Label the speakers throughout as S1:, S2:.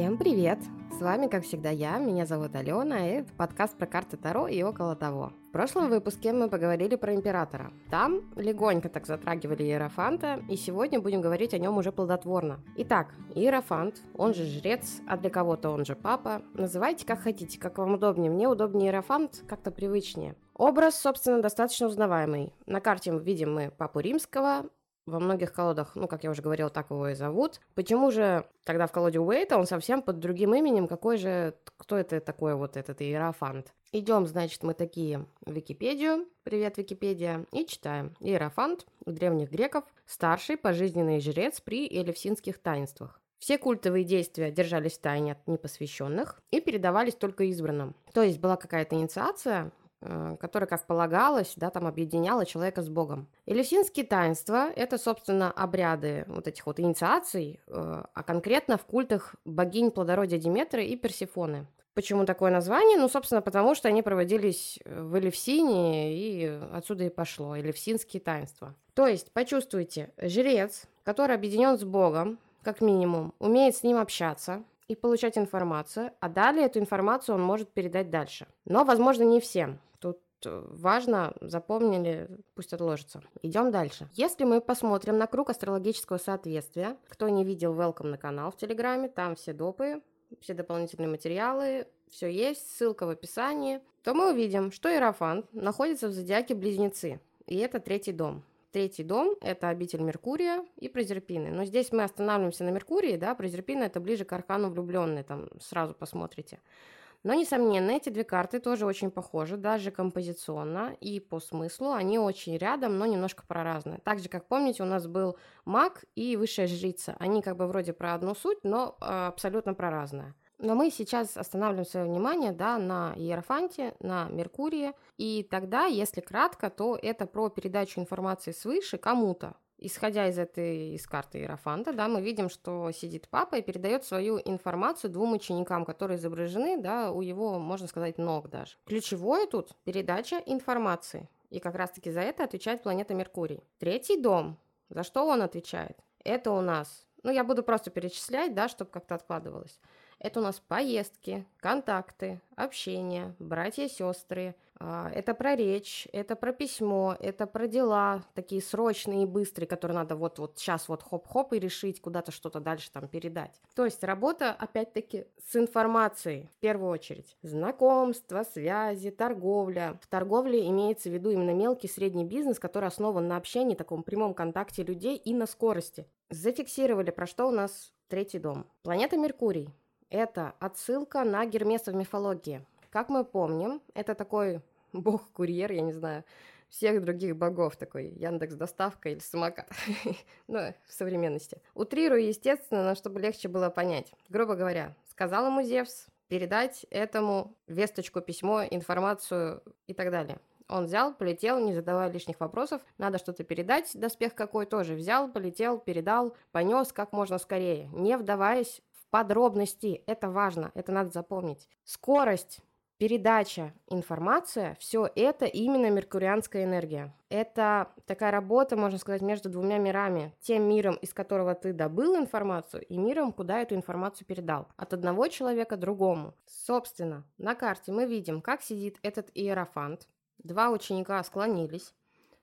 S1: Всем привет! С вами, как всегда, я, меня зовут Алена, и это подкаст про карты Таро и около того. В прошлом выпуске мы поговорили про Императора. Там легонько так затрагивали Иерофанта, и сегодня будем говорить о нем уже плодотворно. Итак, Иерофант, он же жрец, а для кого-то он же папа. Называйте как хотите, как вам удобнее. Мне удобнее Иерофант, как-то привычнее. Образ, собственно, достаточно узнаваемый. На карте видим мы папу римского, во многих колодах, ну, как я уже говорила, так его и зовут. Почему же тогда в колоде Уэйта он совсем под другим именем? Какой же, кто это такой вот этот Иерофант? Идем, значит, мы такие в Википедию, привет, Википедия, и читаем. Иерофант у древних греков – старший пожизненный жрец при элевсинских таинствах. Все культовые действия держались в тайне от непосвященных и передавались только избранным. То есть была какая-то инициация, которая, как полагалось, да, там объединяла человека с Богом. Элевсинские таинства – это, собственно, обряды вот этих вот инициаций, э, а конкретно в культах богинь плодородия Диметры и Персифоны. Почему такое название? Ну, собственно, потому что они проводились в Элевсине, и отсюда и пошло Элевсинские таинства. То есть, почувствуйте, жрец, который объединен с Богом, как минимум, умеет с ним общаться, и получать информацию, а далее эту информацию он может передать дальше. Но, возможно, не всем. Тут э, важно, запомнили, пусть отложится. Идем дальше. Если мы посмотрим на круг астрологического соответствия, кто не видел, welcome на канал в Телеграме, там все допы, все дополнительные материалы, все есть, ссылка в описании, то мы увидим, что Иерофант находится в зодиаке Близнецы, и это третий дом. Третий дом – это обитель Меркурия и Прозерпины. Но здесь мы останавливаемся на Меркурии, да, Прозерпина – это ближе к аркану влюбленной, там сразу посмотрите. Но, несомненно, эти две карты тоже очень похожи, даже композиционно и по смыслу. Они очень рядом, но немножко проразные. Так же, как помните, у нас был маг и высшая жрица. Они как бы вроде про одну суть, но э, абсолютно проразная. Но мы сейчас останавливаем свое внимание да, на Иерофанте, на Меркурии. И тогда, если кратко, то это про передачу информации свыше кому-то. Исходя из этой из карты Иерофанта, да, мы видим, что сидит папа и передает свою информацию двум ученикам, которые изображены да, у его, можно сказать, ног даже. Ключевое тут – передача информации. И как раз-таки за это отвечает планета Меркурий. Третий дом. За что он отвечает? Это у нас ну, я буду просто перечислять, да, чтобы как-то откладывалось. Это у нас поездки, контакты, общение, братья и сестры. А, это про речь, это про письмо, это про дела, такие срочные и быстрые, которые надо вот-вот сейчас вот хоп-хоп и решить, куда-то что-то дальше там передать. То есть работа, опять-таки, с информацией в первую очередь. Знакомства, связи, торговля. В торговле имеется в виду именно мелкий средний бизнес, который основан на общении, таком прямом контакте людей и на скорости. Зафиксировали, про что у нас третий дом. Планета Меркурий. Это отсылка на Гермеса в мифологии. Как мы помним, это такой бог-курьер, я не знаю, всех других богов, такой Яндекс Доставка или самокат, ну, в современности. Утрирую, естественно, но чтобы легче было понять. Грубо говоря, сказал ему Зевс передать этому весточку, письмо, информацию и так далее. Он взял, полетел, не задавая лишних вопросов. Надо что-то передать, доспех какой тоже. Взял, полетел, передал, понес как можно скорее, не вдаваясь подробности. Это важно, это надо запомнить. Скорость передача, информация, все это именно меркурианская энергия. Это такая работа, можно сказать, между двумя мирами. Тем миром, из которого ты добыл информацию, и миром, куда эту информацию передал. От одного человека другому. Собственно, на карте мы видим, как сидит этот иерофант. Два ученика склонились.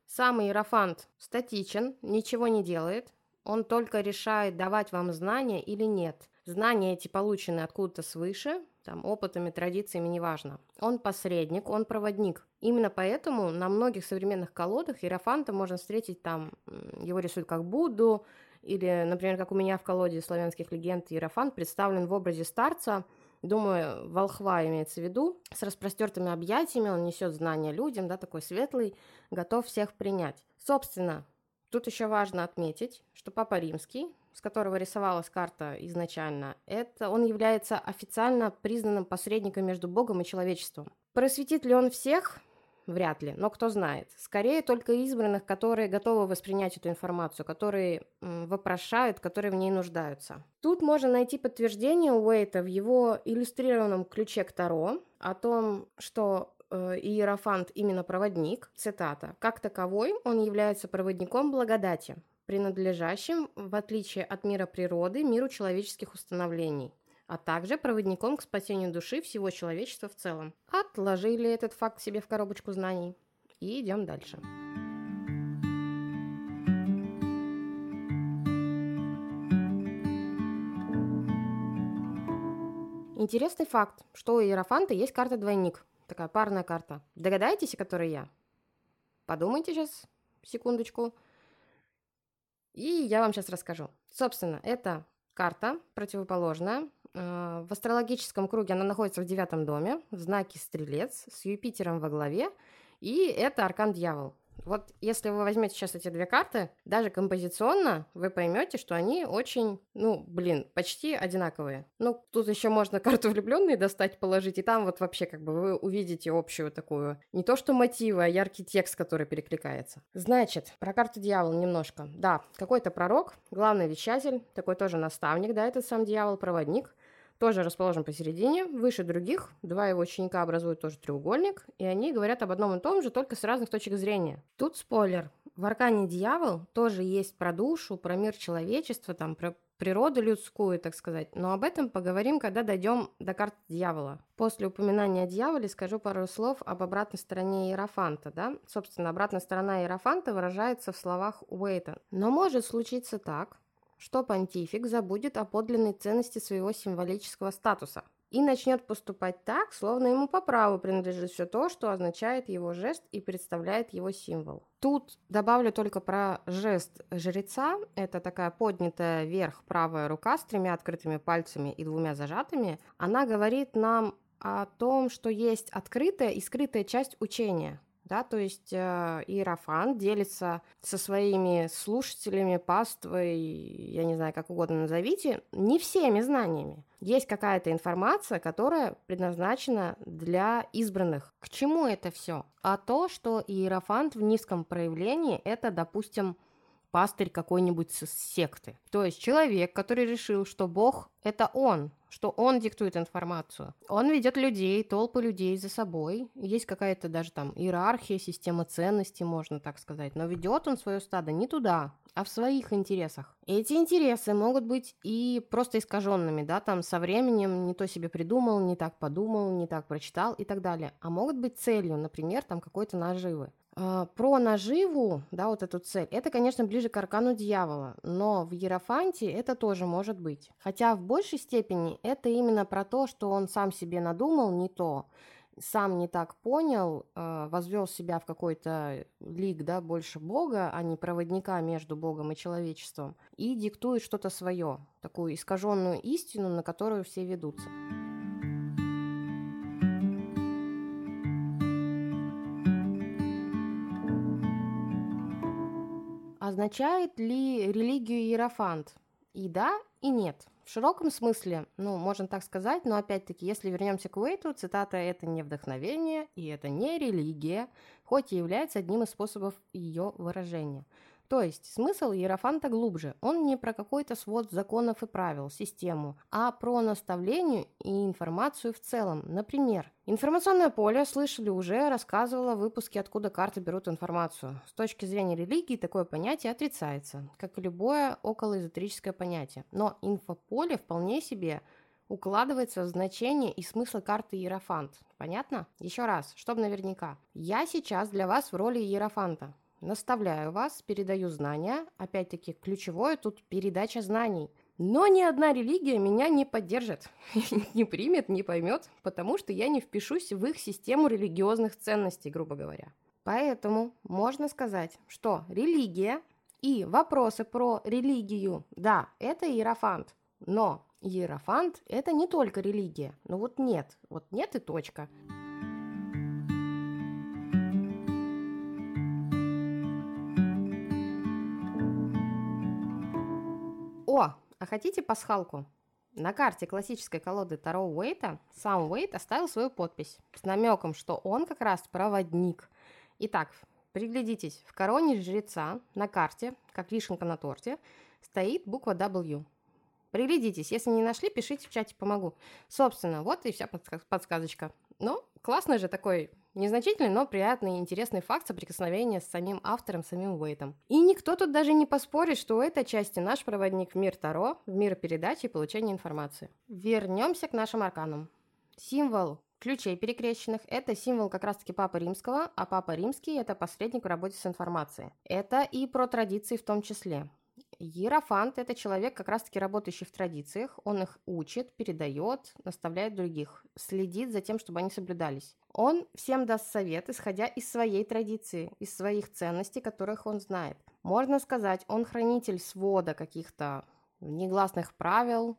S1: Сам Иерофант статичен, ничего не делает. Он только решает, давать вам знания или нет. Знания эти получены откуда-то свыше, там, опытами, традициями, неважно. Он посредник, он проводник. Именно поэтому на многих современных колодах Иерофанта можно встретить там, его рисуют как Будду, или, например, как у меня в колоде славянских легенд, Иерофант представлен в образе старца – Думаю, волхва имеется в виду. С распростертыми объятиями он несет знания людям, да, такой светлый, готов всех принять. Собственно, тут еще важно отметить, что Папа Римский, с которого рисовалась карта изначально, это он является официально признанным посредником между Богом и человечеством. Просветит ли он всех? Вряд ли, но кто знает. Скорее только избранных, которые готовы воспринять эту информацию, которые вопрошают, которые в ней нуждаются. Тут можно найти подтверждение Уэйта в его иллюстрированном ключе к Таро о том, что э, Иерофант именно проводник, цитата, «как таковой он является проводником благодати, принадлежащим, в отличие от мира природы, миру человеческих установлений». а также проводником к спасению души всего человечества в целом. Отложили этот факт себе в коробочку знаний и идем дальше. Интересный факт, что у Иерофанта есть карта-двойник, такая парная карта. Догадаетесь, о которой я? Подумайте сейчас, секундочку. И я вам сейчас расскажу. Собственно, это карта противоположная. Э, в астрологическом круге она находится в девятом доме, в знаке Стрелец, с Юпитером во главе. И это аркан Дьявол. Вот если вы возьмете сейчас эти две карты, даже композиционно вы поймете, что они очень, ну, блин, почти одинаковые. Ну, тут еще можно карту влюбленные достать, положить, и там вот вообще как бы вы увидите общую такую, не то что мотивы, а яркий текст, который перекликается. Значит, про карту дьявола немножко. Да, какой-то пророк, главный вещатель, такой тоже наставник, да, этот сам дьявол, проводник – тоже расположен посередине, выше других. Два его ученика образуют тоже треугольник, и они говорят об одном и том же, только с разных точек зрения. Тут спойлер. В Аркане Дьявол тоже есть про душу, про мир человечества, там, про природу людскую, так сказать. Но об этом поговорим, когда дойдем до карт дьявола. После упоминания о дьяволе скажу пару слов об обратной стороне Иерофанта. Да? Собственно, обратная сторона Иерофанта выражается в словах Уэйта. Но может случиться так, что понтифик забудет о подлинной ценности своего символического статуса и начнет поступать так, словно ему по праву принадлежит все то, что означает его жест и представляет его символ. Тут добавлю только про жест жреца. Это такая поднятая вверх правая рука с тремя открытыми пальцами и двумя зажатыми. Она говорит нам о том, что есть открытая и скрытая часть учения да, то есть э, Иерофант делится со своими слушателями, паствой, я не знаю, как угодно назовите, не всеми знаниями. Есть какая-то информация, которая предназначена для избранных. К чему это все? А то, что Иерофант в низком проявлении, это, допустим, пастырь какой-нибудь секты. То есть человек, который решил, что Бог – это он, что он диктует информацию. Он ведет людей, толпы людей за собой. Есть какая-то даже там иерархия, система ценностей, можно так сказать. Но ведет он свое стадо не туда, а в своих интересах. Эти интересы могут быть и просто искаженными, да, там со временем не то себе придумал, не так подумал, не так прочитал и так далее. А могут быть целью, например, там какой-то наживы. А, про наживу, да, вот эту цель, это, конечно, ближе к аркану дьявола, но в Ерофанте это тоже может быть. Хотя в большей степени это именно про то, что он сам себе надумал не то, сам не так понял, а, возвел себя в какой-то лик, да, больше Бога, а не проводника между Богом и человечеством, и диктует что-то свое, такую искаженную истину, на которую все ведутся. Означает ли религию Иерофант? И да, и нет. В широком смысле, ну, можно так сказать, но опять-таки, если вернемся к Уэйту, цитата «это не вдохновение и это не религия», хоть и является одним из способов ее выражения – то есть смысл Иерофанта глубже. Он не про какой-то свод законов и правил, систему, а про наставление и информацию в целом. Например, информационное поле, слышали уже, рассказывала в выпуске «Откуда карты берут информацию». С точки зрения религии такое понятие отрицается, как и любое околоэзотерическое понятие. Но инфополе вполне себе укладывается в значение и смысл карты Иерофант. Понятно? Еще раз, чтобы наверняка. Я сейчас для вас в роли Иерофанта. Наставляю вас, передаю знания. Опять-таки, ключевое тут передача знаний. Но ни одна религия меня не поддержит, не примет, не поймет, потому что я не впишусь в их систему религиозных ценностей, грубо говоря. Поэтому можно сказать, что религия и вопросы про религию, да, это иерофант, но иерофант – это не только религия. Ну вот нет, вот нет и точка. О, а хотите пасхалку? На карте классической колоды Таро Уэйта сам Уэйт оставил свою подпись с намеком, что он как раз проводник. Итак, приглядитесь, в короне жреца на карте, как вишенка на торте, стоит буква W. Приглядитесь, если не нашли, пишите в чате, помогу. Собственно, вот и вся подсказочка. Но классный же такой Незначительный, но приятный и интересный факт соприкосновения с самим автором, самим Уэйтом. И никто тут даже не поспорит, что у этой части наш проводник в мир Таро, в мир передачи и получения информации. Вернемся к нашим арканам. Символ ключей перекрещенных – это символ как раз-таки Папы Римского, а Папа Римский – это посредник в работе с информацией. Это и про традиции в том числе. Ерофант – это человек, как раз-таки работающий в традициях. Он их учит, передает, наставляет других, следит за тем, чтобы они соблюдались. Он всем даст совет, исходя из своей традиции, из своих ценностей, которых он знает. Можно сказать, он хранитель свода каких-то негласных правил,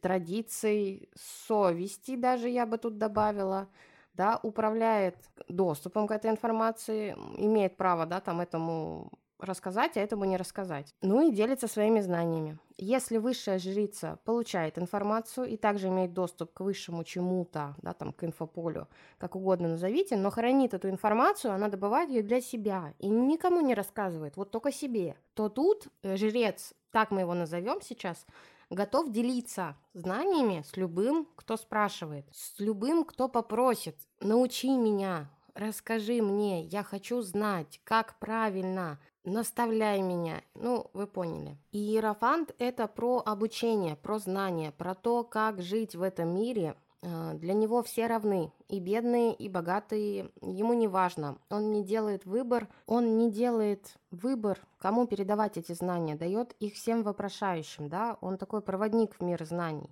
S1: традиций, совести даже я бы тут добавила, да, управляет доступом к этой информации, имеет право, да, там этому рассказать, а этому не рассказать. Ну и делится своими знаниями. Если высшая жрица получает информацию и также имеет доступ к высшему чему-то, да, там, к инфополю, как угодно назовите, но хранит эту информацию, она добывает ее для себя и никому не рассказывает, вот только себе, то тут э, жрец, так мы его назовем сейчас, готов делиться знаниями с любым, кто спрашивает, с любым, кто попросит, научи меня, расскажи мне, я хочу знать, как правильно, наставляй меня. Ну, вы поняли. И Иерофант – это про обучение, про знание, про то, как жить в этом мире. А, для него все равны, и бедные, и богатые, ему не важно. Он не делает выбор, он не делает выбор, кому передавать эти знания, дает их всем вопрошающим, да, он такой проводник в мир знаний.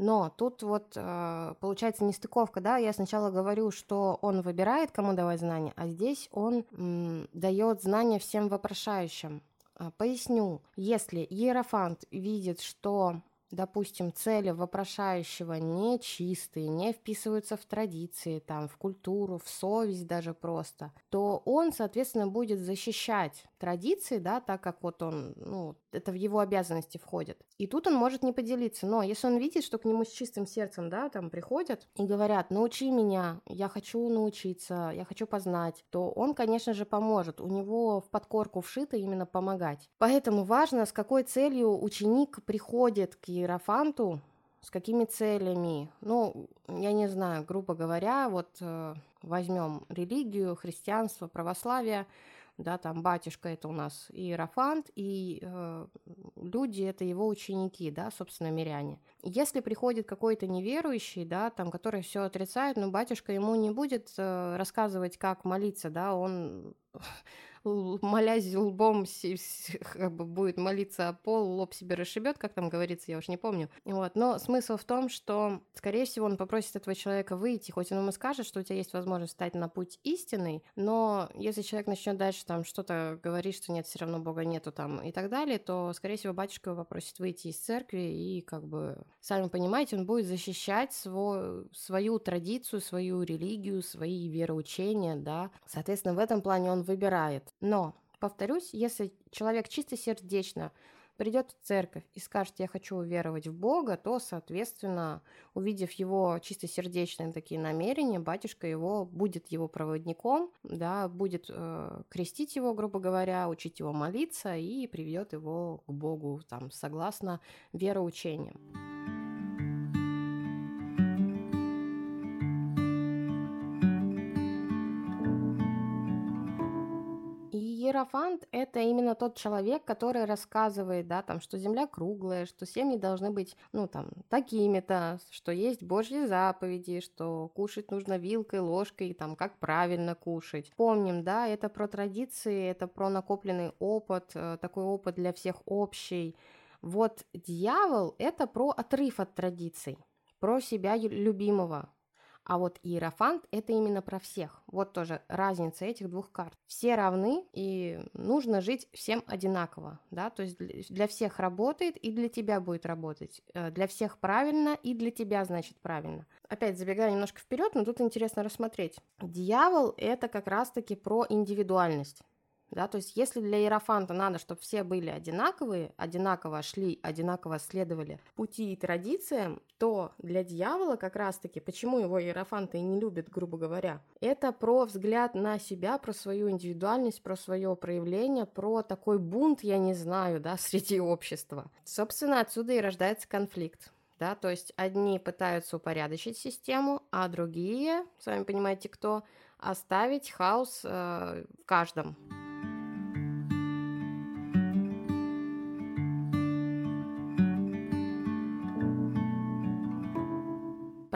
S1: Но тут вот э, получается нестыковка, да, я сначала говорю, что он выбирает, кому давать знания, а здесь он м, дает знания всем вопрошающим. А, поясню, если Иерофант видит, что допустим, цели вопрошающего не чистые, не вписываются в традиции, там, в культуру, в совесть даже просто, то он, соответственно, будет защищать традиции, да, так как вот он, ну, это в его обязанности входит. И тут он может не поделиться, но если он видит, что к нему с чистым сердцем, да, там приходят и говорят, научи меня, я хочу научиться, я хочу познать, то он, конечно же, поможет. У него в подкорку вшито именно помогать. Поэтому важно, с какой целью ученик приходит к Иерофанту, с какими целями? Ну, я не знаю, грубо говоря, вот э, возьмем религию, христианство, православие, да, там батюшка это у нас Иерофант, и э, люди это его ученики, да, собственно, миряне. Если приходит какой-то неверующий, да, там, который все отрицает, но батюшка ему не будет э, рассказывать, как молиться, да, он молясь лбом, как бы будет молиться о пол, лоб себе расшибет, как там говорится, я уж не помню. Вот. Но смысл в том, что, скорее всего, он попросит этого человека выйти, хоть он ему скажет, что у тебя есть возможность стать на путь истинный, но если человек начнет дальше там что-то говорить, что нет, все равно Бога нету там и так далее, то, скорее всего, батюшка его попросит выйти из церкви и, как бы, сами понимаете, он будет защищать свой, свою традицию, свою религию, свои вероучения, да. Соответственно, в этом плане он выбирает но, повторюсь, если человек чистосердечно придет в церковь и скажет, я хочу уверовать в Бога, то, соответственно, увидев его чистосердечные такие намерения, батюшка его будет его проводником, да, будет э, крестить его, грубо говоря, учить его молиться и приведет его к Богу, там, согласно вероучениям. Иерофант – это именно тот человек, который рассказывает, да, там, что Земля круглая, что семьи должны быть, ну, там, такими-то, что есть Божьи заповеди, что кушать нужно вилкой, ложкой, там, как правильно кушать. Помним, да, это про традиции, это про накопленный опыт, э, такой опыт для всех общий. Вот дьявол – это про отрыв от традиций, про себя любимого, а вот Иерофант – это именно про всех. Вот тоже разница этих двух карт. Все равны, и нужно жить всем одинаково. Да? То есть для всех работает, и для тебя будет работать. Э, для всех правильно, и для тебя, значит, правильно. Опять забегая немножко вперед, но тут интересно рассмотреть. Дьявол – это как раз-таки про индивидуальность. Да, то есть если для Иерофанта надо, чтобы все были одинаковые, одинаково шли, одинаково следовали пути и традициям, то для дьявола как раз-таки, почему его Иерофанты и не любят, грубо говоря, это про взгляд на себя, про свою индивидуальность, про свое проявление, про такой бунт, я не знаю, да, среди общества. Собственно, отсюда и рождается конфликт. да, то есть одни пытаются упорядочить систему, а другие, сами понимаете, кто, оставить хаос э, в каждом.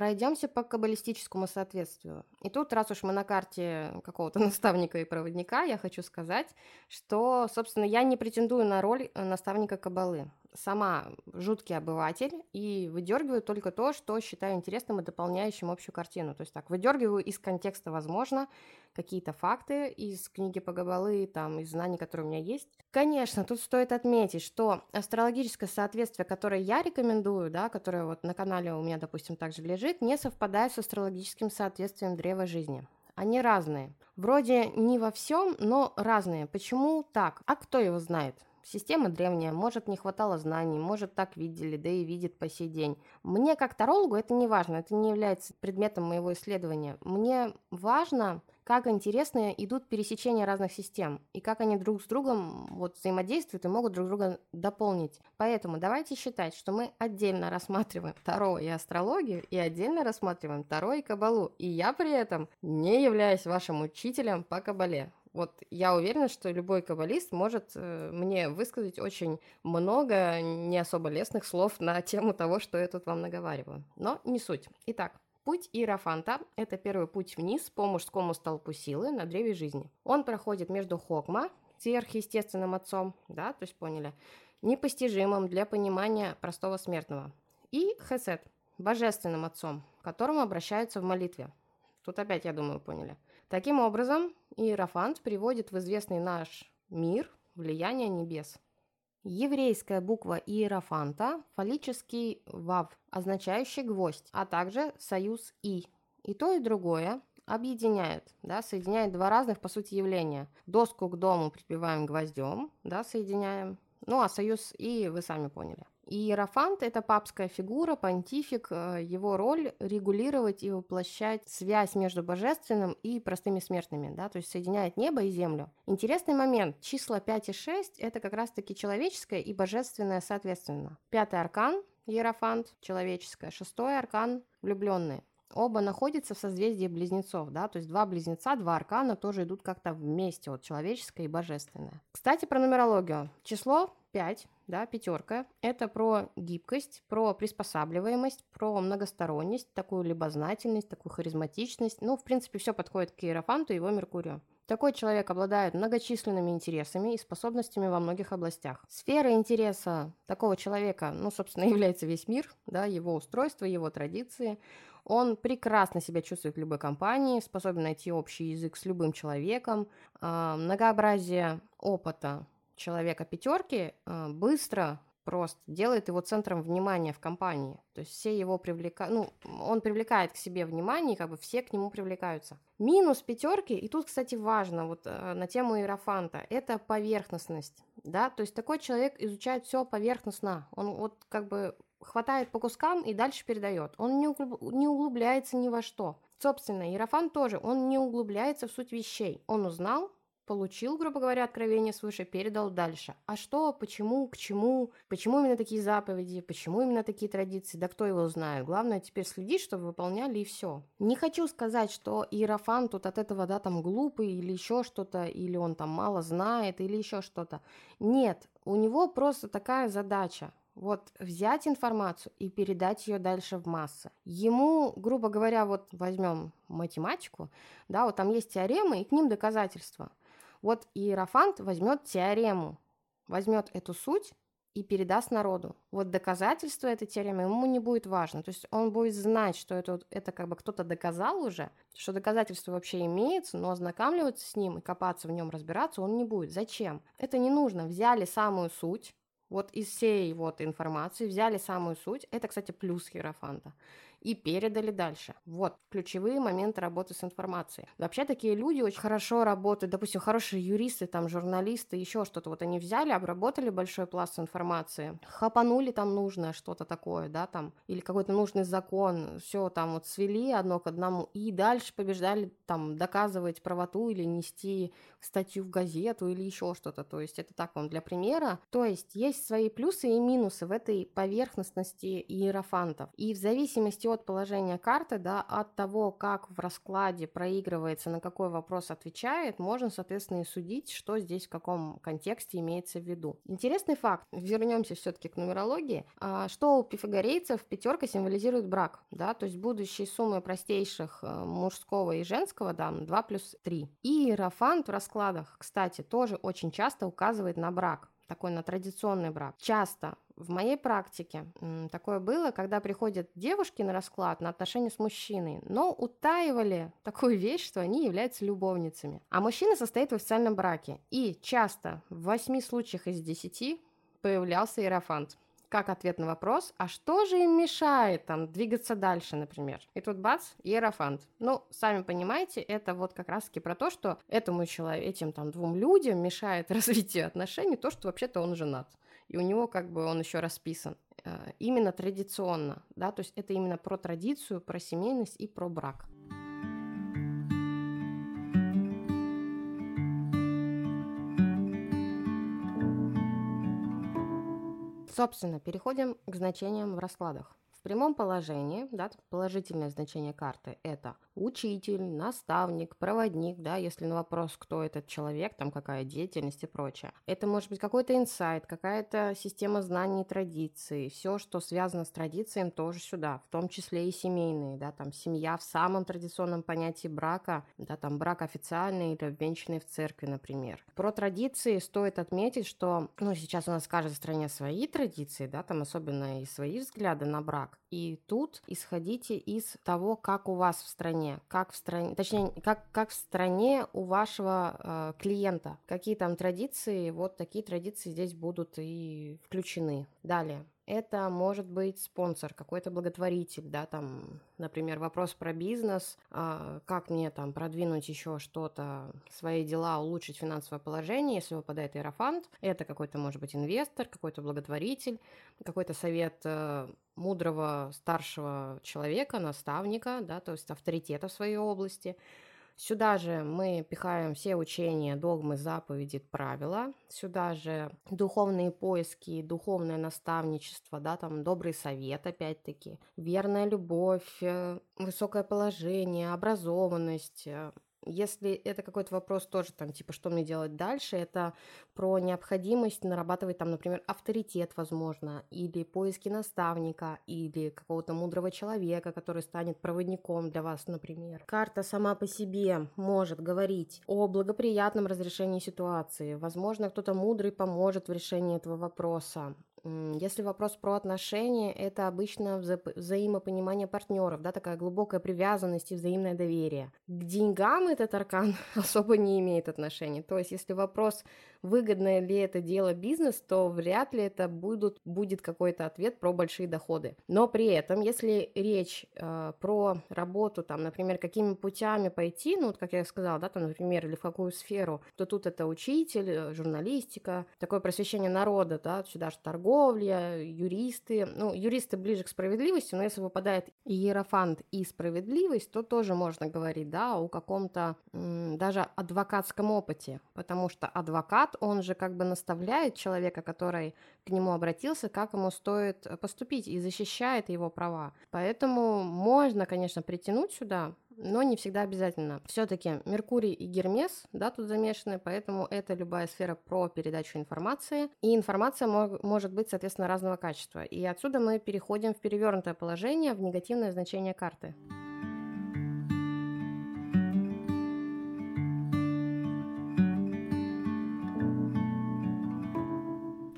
S1: Пройдемся по каббалистическому соответствию. И тут, раз уж мы на карте какого-то наставника и проводника, я хочу сказать, что, собственно, я не претендую на роль наставника каббалы сама жуткий обыватель и выдергиваю только то, что считаю интересным и дополняющим общую картину. То есть так, выдергиваю из контекста, возможно, какие-то факты из книги по Габалы, там, из знаний, которые у меня есть. Конечно, тут стоит отметить, что астрологическое соответствие, которое я рекомендую, да, которое вот на канале у меня, допустим, также лежит, не совпадает с астрологическим соответствием древа жизни. Они разные. Вроде не во всем, но разные. Почему так? А кто его знает? Система древняя, может, не хватало знаний, может, так видели, да и видит по сей день. Мне, как тарологу, это не важно, это не является предметом моего исследования. Мне важно, как интересно идут пересечения разных систем и как они друг с другом вот, взаимодействуют и могут друг друга дополнить. Поэтому давайте считать, что мы отдельно рассматриваем Таро и астрологию и отдельно рассматриваем Таро и Кабалу. И я при этом не являюсь вашим учителем по Кабале. Вот я уверена, что любой каббалист может э, мне высказать очень много не особо лестных слов на тему того, что я тут вам наговариваю. Но не суть. Итак, Путь Иерофанта – это первый путь вниз по мужскому столпу силы на древе жизни. Он проходит между Хокма, сверхъестественным отцом, да, то есть поняли, непостижимым для понимания простого смертного, и Хесед, божественным отцом, к которому обращаются в молитве. Тут опять, я думаю, поняли. Таким образом, Иерофант приводит в известный наш мир влияние небес. Еврейская буква Иерофанта – фаллический вав, означающий гвоздь, а также союз И. И то, и другое объединяет, да, соединяет два разных, по сути, явления. Доску к дому прибиваем гвоздем, да, соединяем. Ну, а союз И вы сами поняли. Иерофант – это папская фигура, понтифик, э, его роль – регулировать и воплощать связь между божественным и простыми смертными, да, то есть соединяет небо и землю. Интересный момент, числа 5 и 6 – это как раз-таки человеческое и божественное соответственно. Пятый аркан – Иерофант, человеческое, шестой аркан – влюбленные. Оба находятся в созвездии близнецов, да, то есть два близнеца, два аркана тоже идут как-то вместе, вот человеческое и божественное. Кстати, про нумерологию. Число 5 да, пятерка. Это про гибкость, про приспосабливаемость, про многосторонность, такую любознательность, такую харизматичность. Ну, в принципе, все подходит к Иерофанту и его Меркурию. Такой человек обладает многочисленными интересами и способностями во многих областях. Сфера интереса такого человека, ну, собственно, является весь мир, да, его устройство, его традиции. Он прекрасно себя чувствует в любой компании, способен найти общий язык с любым человеком. А, многообразие опыта человека пятерки э, быстро просто делает его центром внимания в компании. То есть все его привлекают, ну, он привлекает к себе внимание, как бы все к нему привлекаются. Минус пятерки, и тут, кстати, важно, вот э, на тему Иерофанта, это поверхностность, да, то есть такой человек изучает все поверхностно, он вот как бы хватает по кускам и дальше передает, он не, углуб... не углубляется ни во что. Собственно, Иерофант тоже, он не углубляется в суть вещей. Он узнал, получил, грубо говоря, откровение свыше, передал дальше. А что, почему, к чему, почему именно такие заповеди, почему именно такие традиции, да кто его знает. Главное теперь следить, чтобы выполняли и все. Не хочу сказать, что Иерофан тут от этого, да, там глупый или еще что-то, или он там мало знает, или еще что-то. Нет, у него просто такая задача. Вот взять информацию и передать ее дальше в массы. Ему, грубо говоря, вот возьмем математику, да, вот там есть теоремы и к ним доказательства – вот Иерофант возьмет теорему, возьмет эту суть и передаст народу. Вот доказательство этой теоремы ему не будет важно. То есть он будет знать, что это, это как бы кто-то доказал уже, что доказательство вообще имеется, но ознакомливаться с ним и копаться в нем, разбираться он не будет. Зачем? Это не нужно. Взяли самую суть, вот из всей вот информации взяли самую суть. Это, кстати, плюс Херофанта. И передали дальше. Вот ключевые моменты работы с информацией. Вообще такие люди очень хорошо работают, допустим, хорошие юристы, там, журналисты, еще что-то. Вот они взяли, обработали большой пласт информации, хапанули там нужное что-то такое, да, там, или какой-то нужный закон, все там вот свели одно к одному и дальше побеждали там доказывать правоту или нести статью в газету или еще что-то. То есть это так вам для примера. То есть есть свои плюсы и минусы в этой поверхностности иерофантов. И в зависимости от положения карты, да, от того, как в раскладе проигрывается, на какой вопрос отвечает, можно, соответственно, и судить, что здесь в каком контексте имеется в виду. Интересный факт, вернемся все-таки к нумерологии, а, что у пифагорейцев пятерка символизирует брак, да, то есть будущие суммы простейших э, мужского и женского, да, 2 плюс 3. И иерофант в раскладах, кстати, тоже очень часто указывает на брак такой на традиционный брак. Часто в моей практике такое было, когда приходят девушки на расклад на отношения с мужчиной, но утаивали такую вещь, что они являются любовницами. А мужчина состоит в официальном браке. И часто в восьми случаях из десяти появлялся иерофант как ответ на вопрос, а что же им мешает там двигаться дальше, например. И тут бац, иерофант. Ну, сами понимаете, это вот как раз-таки про то, что этому человеку, этим там двум людям мешает развитие отношений то, что вообще-то он женат. И у него как бы он еще расписан. Э, именно традиционно, да, то есть это именно про традицию, про семейность и про брак. Собственно, переходим к значениям в раскладах прямом положении, да, положительное значение карты – это учитель, наставник, проводник, да, если на вопрос, кто этот человек, там какая деятельность и прочее. Это может быть какой-то инсайт, какая-то система знаний и традиций, все, что связано с традициями, тоже сюда, в том числе и семейные, да, там семья в самом традиционном понятии брака, да, там брак официальный или обвенчанный в церкви, например. Про традиции стоит отметить, что, ну, сейчас у нас в каждой стране свои традиции, да, там особенно и свои взгляды на брак, и тут. Исходите из того, как у вас в стране, как в стране, точнее, как, как в стране у вашего э, клиента, какие там традиции, вот такие традиции здесь будут и включены. Далее это может быть спонсор, какой-то благотворитель, да, там, например, вопрос про бизнес, а, как мне там продвинуть еще что-то, свои дела, улучшить финансовое положение, если выпадает иерофант, это какой-то, может быть, инвестор, какой-то благотворитель, какой-то совет э, мудрого старшего человека, наставника, да, то есть авторитета в своей области – Сюда же мы пихаем все учения, догмы, заповеди, правила. Сюда же духовные поиски, духовное наставничество, да, там добрый совет, опять-таки, верная любовь, э, высокое положение, образованность, э, если это какой-то вопрос тоже там, типа, что мне делать дальше, это про необходимость нарабатывать там, например, авторитет, возможно, или поиски наставника, или какого-то мудрого человека, который станет проводником для вас, например. Карта сама по себе может говорить о благоприятном разрешении ситуации. Возможно, кто-то мудрый поможет в решении этого вопроса. Если вопрос про отношения, это обычно вза взаимопонимание партнеров, да, такая глубокая привязанность и взаимное доверие. К деньгам этот аркан особо не имеет отношения. То есть, если вопрос выгодное ли это дело бизнес, то вряд ли это будут, будет какой-то ответ про большие доходы. Но при этом, если речь э, про работу, там, например, какими путями пойти, ну, вот как я сказала, да, там, например, или в какую сферу, то тут это учитель, э, журналистика, такое просвещение народа, да, сюда же торговля, юристы, ну, юристы ближе к справедливости, но если выпадает иерофант и справедливость, то тоже можно говорить, да, о каком-то даже адвокатском опыте, потому что адвокат он же как бы наставляет человека, который к нему обратился, как ему стоит э, поступить и защищает его права. Поэтому можно, конечно, притянуть сюда, но не всегда обязательно. Все-таки Меркурий и Гермес, да, тут замешаны, поэтому это любая сфера про передачу информации, и информация мог, может быть, соответственно, разного качества. И отсюда мы переходим в перевернутое положение, в негативное значение карты.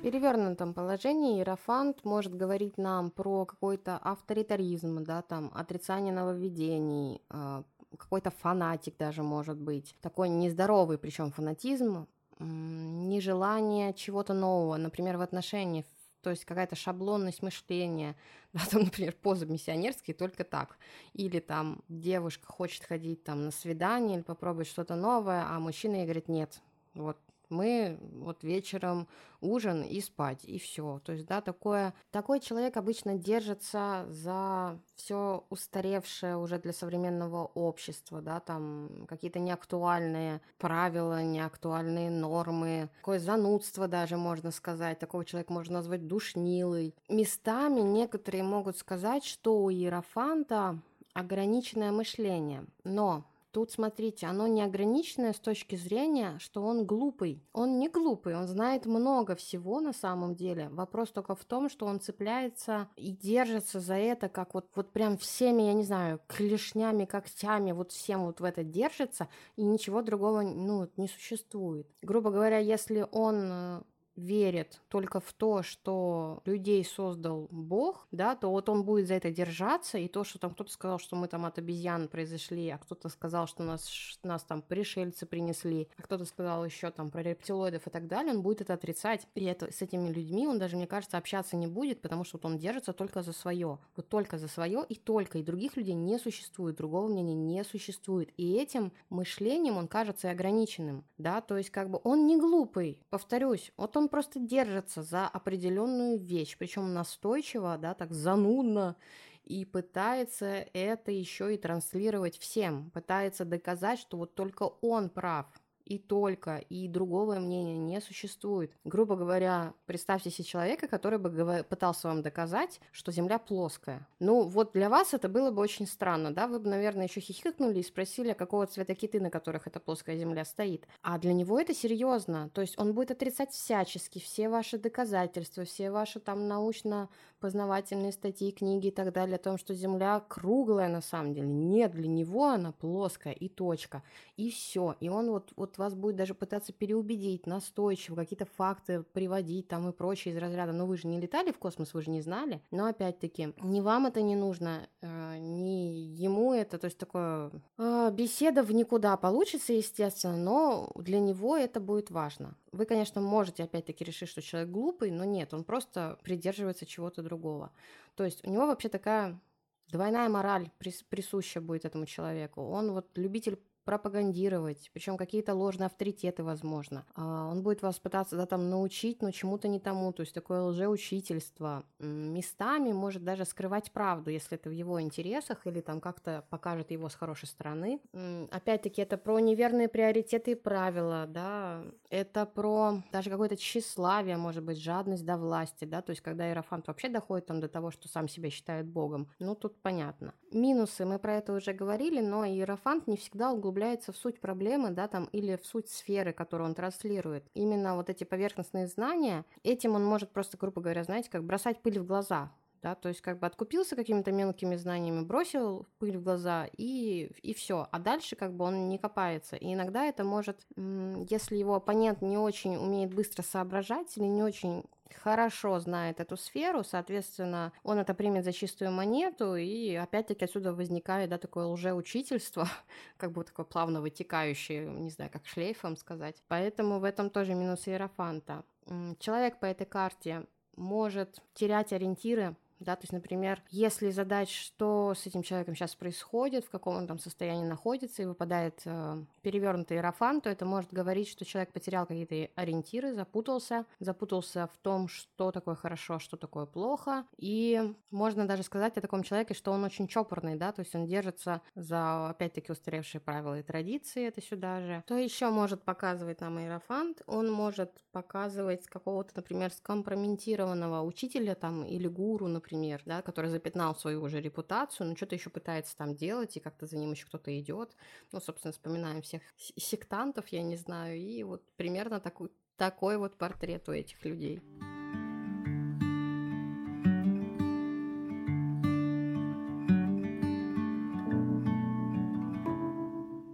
S1: Перевернутом положении Иерофант может говорить нам про какой-то авторитаризм, да, там, отрицание нововведений, э, какой-то фанатик даже может быть, такой нездоровый, причем фанатизм, нежелание чего-то нового, например, в отношениях, то есть какая-то шаблонность мышления, да, там, например, позы миссионерские только так, или там девушка хочет ходить там на свидание или попробовать что-то новое, а мужчина ей говорит, нет, вот мы вот вечером ужин и спать, и все. То есть, да, такое, такой человек обычно держится за все устаревшее уже для современного общества, да, там какие-то неактуальные правила, неактуальные нормы, такое занудство даже можно сказать, такого человека можно назвать душнилой. Местами некоторые могут сказать, что у Иерофанта ограниченное мышление, но Тут, смотрите, оно не ограниченное с точки зрения, что он глупый. Он не глупый, он знает много всего на самом деле. Вопрос только в том, что он цепляется и держится за это, как вот, вот прям всеми, я не знаю, клешнями, когтями, вот всем вот в это держится, и ничего другого, ну, не существует. Грубо говоря, если он э, верит только в то, что людей создал Бог, да, то вот он будет за это держаться, и то, что там кто-то сказал, что мы там от обезьян произошли, а кто-то сказал, что нас, нас там пришельцы принесли, а кто-то сказал еще там про рептилоидов и так далее, он будет это отрицать. И это, с этими людьми он даже, мне кажется, общаться не будет, потому что вот он держится только за свое. Вот только за свое и только. И других людей не существует, другого мнения не существует. И этим мышлением он кажется и ограниченным, да, то есть как бы он не глупый, повторюсь, вот он просто держится за определенную вещь, причем настойчиво, да, так занудно, и пытается это еще и транслировать всем, пытается доказать, что вот только он прав, и только, и другого мнения не существует. Грубо говоря, представьте себе человека, который бы пытался вам доказать, что Земля плоская. Ну, вот для вас это было бы очень странно, да? Вы бы, наверное, еще хихикнули и спросили, а какого цвета киты, на которых эта плоская Земля стоит. А для него это серьезно. То есть он будет отрицать всячески все ваши доказательства, все ваши там научно-познавательные статьи, книги и так далее о том, что Земля круглая на самом деле. Нет, для него она плоская и точка. И все. И он вот, вот вас будет даже пытаться переубедить, настойчиво, какие-то факты приводить там и прочее из разряда, ну вы же не летали в космос, вы же не знали. Но опять-таки, ни вам это не нужно, э, ни ему это, то есть такое э, беседа в никуда получится, естественно, но для него это будет важно. Вы, конечно, можете опять-таки решить, что человек глупый, но нет, он просто придерживается чего-то другого. То есть у него вообще такая двойная мораль присуща будет этому человеку. Он вот любитель пропагандировать, причем какие-то ложные авторитеты, возможно. А, он будет вас пытаться да, там научить, но чему-то не тому, то есть такое лжеучительство. Местами может даже скрывать правду, если это в его интересах или там как-то покажет его с хорошей стороны. Опять-таки, это про неверные приоритеты и правила, да, это про даже какое-то тщеславие, может быть, жадность до власти, да, то есть когда Иерофант вообще доходит там до того, что сам себя считает богом, ну, тут понятно. Минусы, мы про это уже говорили, но Иерофант не всегда углубляется углубляется в суть проблемы, да, там, или в суть сферы, которую он транслирует. Именно вот эти поверхностные знания, этим он может просто, грубо говоря, знаете, как бросать пыль в глаза, да, то есть как бы откупился какими-то мелкими знаниями, бросил пыль в глаза и, и все, а дальше как бы он не копается. И иногда это может, если его оппонент не очень умеет быстро соображать или не очень хорошо знает эту сферу, соответственно, он это примет за чистую монету, и опять-таки отсюда возникает, да, такое лжеучительство, как бы такое плавно вытекающее, не знаю, как шлейфом сказать. Поэтому в этом тоже минус Иерофанта. Человек по этой карте может терять ориентиры да, то есть, например, если задать, что с этим человеком сейчас происходит, в каком он там состоянии находится, и выпадает э, перевернутый иерофан, то это может говорить, что человек потерял какие-то ориентиры, запутался, запутался в том, что такое хорошо, что такое плохо, и можно даже сказать о таком человеке, что он очень чопорный, да, то есть он держится за, опять-таки, устаревшие правила и традиции, это сюда же. Что еще может показывать нам иерофант? Он может показывать какого-то, например, скомпрометированного учителя там или гуру, например, например, да, который запятнал свою уже репутацию, но что-то еще пытается там делать, и как-то за ним еще кто-то идет. Ну, собственно, вспоминаем всех сектантов, я не знаю, и вот примерно такой, такой вот портрет у этих людей.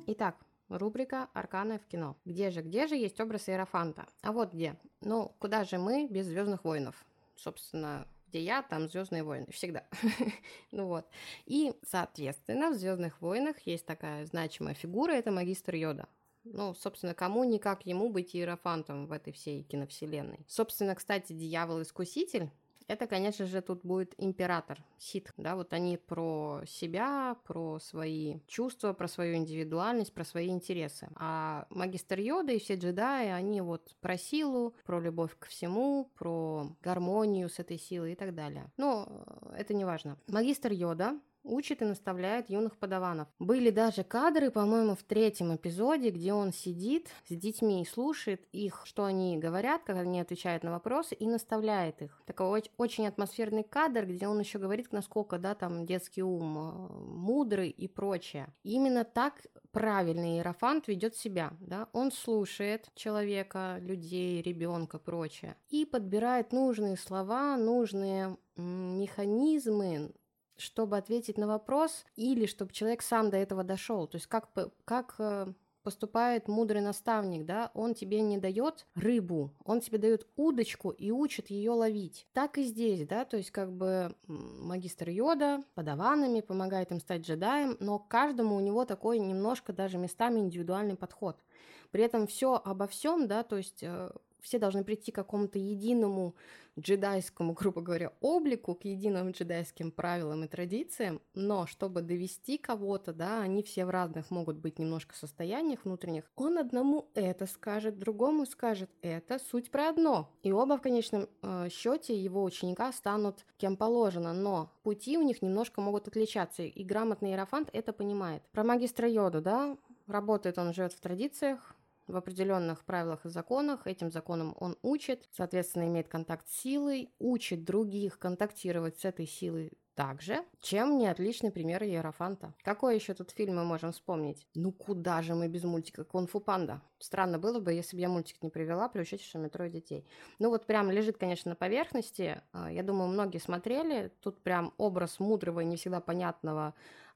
S1: Итак, рубрика «Арканы в кино». Где же, где же есть образ Иерофанта? А вот где. Ну, куда же мы без «Звездных воинов»? Собственно, где я, там Звездные войны, всегда. ну вот. И, соответственно, в Звездных войнах есть такая значимая фигура, это магистр Йода. Ну, собственно, кому никак ему быть иерофантом в этой всей киновселенной. Собственно, кстати, Дьявол-искуситель это, конечно же, тут будет император, Сид, да, вот они про себя, про свои чувства, про свою индивидуальность, про свои интересы. А магистр Йода и все джедаи, они вот про силу, про любовь ко всему, про гармонию с этой силой и так далее. Но это не важно. Магистр Йода учит и наставляет юных подаванов. Были даже кадры, по-моему, в третьем эпизоде, где он сидит с детьми и слушает их, что они говорят, как они отвечают на вопросы, и наставляет их. Такой очень атмосферный кадр, где он еще говорит, насколько, да, там детский ум э, мудрый и прочее. Именно так правильный иерофант ведет себя, да, он слушает человека, людей, ребенка, прочее, и подбирает нужные слова, нужные механизмы, чтобы ответить на вопрос или чтобы человек сам до этого дошел. То есть как, как э, поступает мудрый наставник, да, он тебе не дает рыбу, он тебе дает удочку и учит ее ловить. Так и здесь, да, то есть как бы магистр Йода подаванами помогает им стать джедаем, но каждому у него такой немножко даже местами индивидуальный подход. При этом все обо всем, да, то есть э, все должны прийти к какому-то единому джедайскому, грубо говоря, облику, к единым джедайским правилам и традициям, но чтобы довести кого-то, да, они все в разных могут быть немножко состояниях внутренних, он одному это скажет, другому скажет это, суть про одно. И оба в конечном э, счете его ученика станут кем положено, но пути у них немножко могут отличаться, и грамотный иерофант это понимает. Про магистра Йоду, да, работает он, живет в традициях, в определенных правилах и законах. Этим законом он учит, соответственно, имеет контакт с силой, учит других контактировать с этой силой также, чем не отличный пример Иерофанта. Какой еще тут фильм мы можем вспомнить? Ну куда же мы без мультика Кунг-фу Панда? Странно было бы, если бы я мультик не привела, при учете, что у меня трое детей. Ну вот прям лежит, конечно, на поверхности. А, я думаю, многие смотрели. Тут прям образ мудрого и не всегда понятного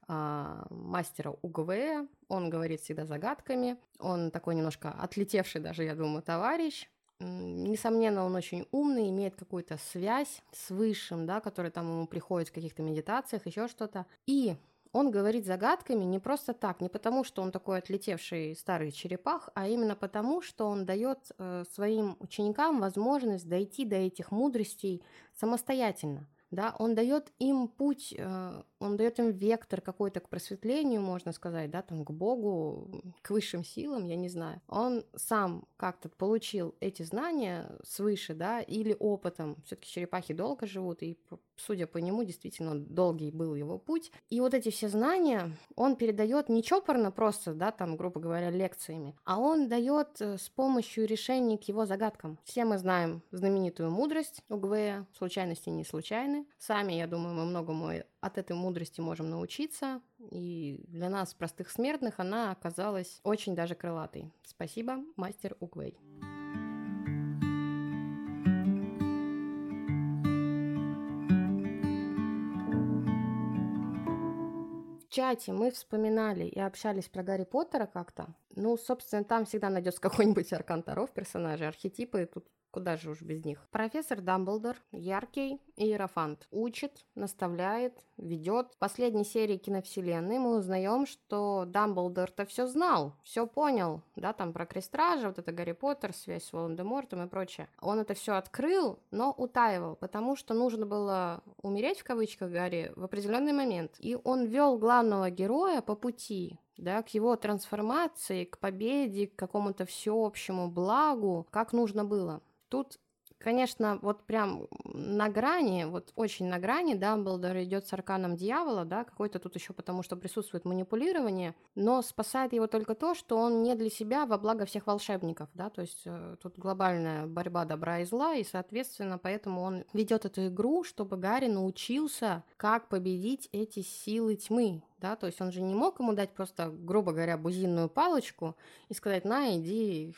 S1: мастера УГВ. Он говорит всегда загадками. Он такой немножко отлетевший даже, я думаю, товарищ. Несомненно, он очень умный, имеет какую-то связь с высшим, да, который там ему приходит в каких-то медитациях, еще что-то. И он говорит загадками не просто так, не потому, что он такой отлетевший старый черепах, а именно потому, что он дает э, своим ученикам возможность дойти до этих мудростей самостоятельно да, он дает им путь, э, он дает им вектор какой-то к просветлению, можно сказать, да, там, к Богу, к высшим силам, я не знаю. Он сам как-то получил эти знания свыше, да, или опытом. Все-таки черепахи долго живут, и, судя по нему, действительно долгий был его путь. И вот эти все знания он передает не чопорно просто, да, там, грубо говоря, лекциями, а он дает э, с помощью решений к его загадкам. Все мы знаем знаменитую мудрость Угвея, случайности не случайны. Сами, я думаю, мы многому от этой мудрости можем научиться, и для нас, простых смертных, она оказалась очень даже крылатой. Спасибо, мастер Угвей. В чате мы вспоминали и общались про Гарри Поттера как-то. Ну, собственно, там всегда найдется какой-нибудь Аркан персонаже, архетипы тут Куда же уж без них? Профессор Дамблдор, яркий иерофант, учит, наставляет, ведет. В последней серии киновселенной мы узнаем, что Дамблдор-то все знал, все понял, да, там про Крестража, вот это Гарри Поттер, связь с Волан-де-Мортом и прочее. Он это все открыл, но утаивал, потому что нужно было умереть, в кавычках, Гарри в определенный момент. И он вел главного героя по пути, да, к его трансформации, к победе, к какому-то всеобщему благу, как нужно было. Тут конечно, вот прям на грани, вот очень на грани Дамблдор идет с арканом дьявола, да, какой-то тут еще потому, что присутствует манипулирование, но спасает его только то, что он не для себя, во благо всех волшебников, да, то есть э, тут глобальная борьба добра и зла, и, соответственно, поэтому он ведет эту игру, чтобы Гарри научился, как победить эти силы тьмы, да, то есть он же не мог ему дать просто, грубо говоря, бузинную палочку и сказать, на, иди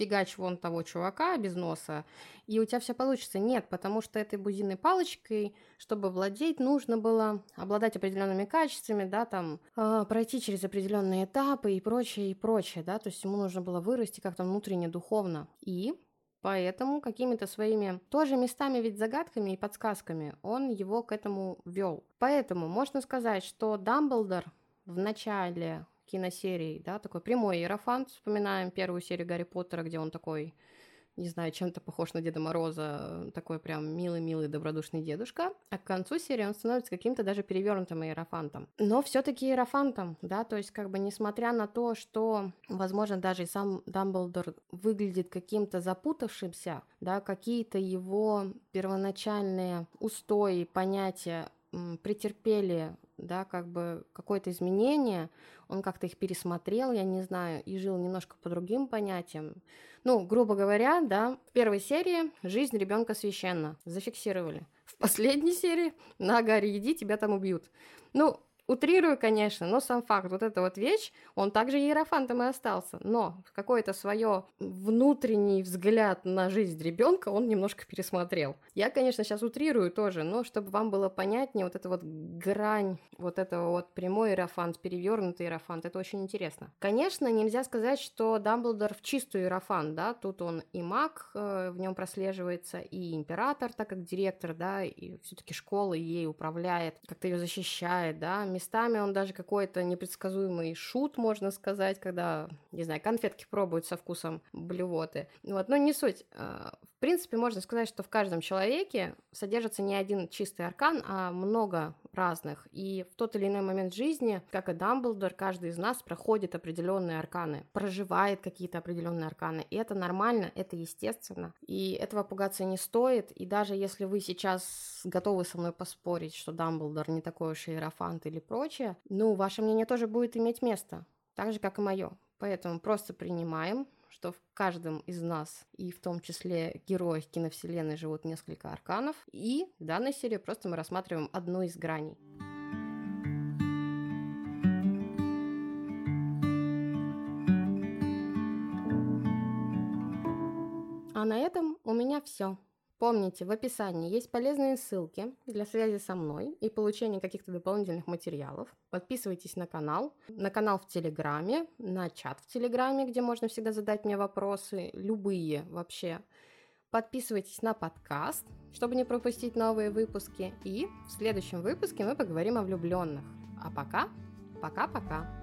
S1: фигач вон того чувака без носа, и у тебя все получится. Нет, потому что этой бузиной палочкой, чтобы владеть, нужно было обладать определенными качествами, да, там, э, пройти через определенные этапы и прочее, и прочее, да, то есть ему нужно было вырасти как-то внутренне, духовно. И Поэтому какими-то своими тоже местами ведь загадками и подсказками он его к этому вел. Поэтому можно сказать, что Дамблдор в начале киносерий, да, такой прямой иерофант. Вспоминаем первую серию Гарри Поттера, где он такой не знаю, чем-то похож на Деда Мороза, такой прям милый-милый добродушный дедушка, а к концу серии он становится каким-то даже перевернутым иерофантом. Но все таки иерофантом, да, то есть как бы несмотря на то, что, возможно, даже и сам Дамблдор выглядит каким-то запутавшимся, да, какие-то его первоначальные устои, понятия претерпели да, как бы какое-то изменение, он как-то их пересмотрел, я не знаю, и жил немножко по другим понятиям. Ну, грубо говоря, да, в первой серии жизнь ребенка священна, зафиксировали. В последней серии на горе иди, тебя там убьют. Ну, Утрирую, конечно, но сам факт, вот эта вот вещь, он также иерофантом и остался. Но какой-то свое внутренний взгляд на жизнь ребенка он немножко пересмотрел. Я, конечно, сейчас утрирую тоже, но чтобы вам было понятнее, вот эта вот грань, вот этого вот прямой иерофант, перевернутый иерофант, это очень интересно. Конечно, нельзя сказать, что Дамблдор в чистую иерофант, да, тут он и маг, э, в нем прослеживается, и император, так как директор, да, и все-таки школа ей управляет, как-то ее защищает, да, местами он даже какой-то непредсказуемый шут, можно сказать, когда, не знаю, конфетки пробуют со вкусом блювоты. Вот, но не суть. А, в принципе, можно сказать, что в каждом человеке содержится не один чистый аркан, а много разных. И в тот или иной момент жизни, как и Дамблдор, каждый из нас проходит определенные арканы, проживает какие-то определенные арканы. И это нормально, это естественно. И этого пугаться не стоит. И даже если вы сейчас готовы со мной поспорить, что Дамблдор не такой уж иерофант или прочее, ну, ваше мнение тоже будет иметь место. Так же, как и мое. Поэтому просто принимаем, что в каждом из нас, и в том числе героях киновселенной, живут несколько арканов, и в данной серии просто мы рассматриваем одну из граней. А на этом у меня все. Помните, в описании есть полезные ссылки для связи со мной и получения каких-то дополнительных материалов. Подписывайтесь на канал, на канал в Телеграме, на чат в Телеграме, где можно всегда задать мне вопросы, любые вообще. Подписывайтесь на подкаст, чтобы не пропустить новые выпуски. И в следующем выпуске мы поговорим о влюбленных. А пока, пока-пока.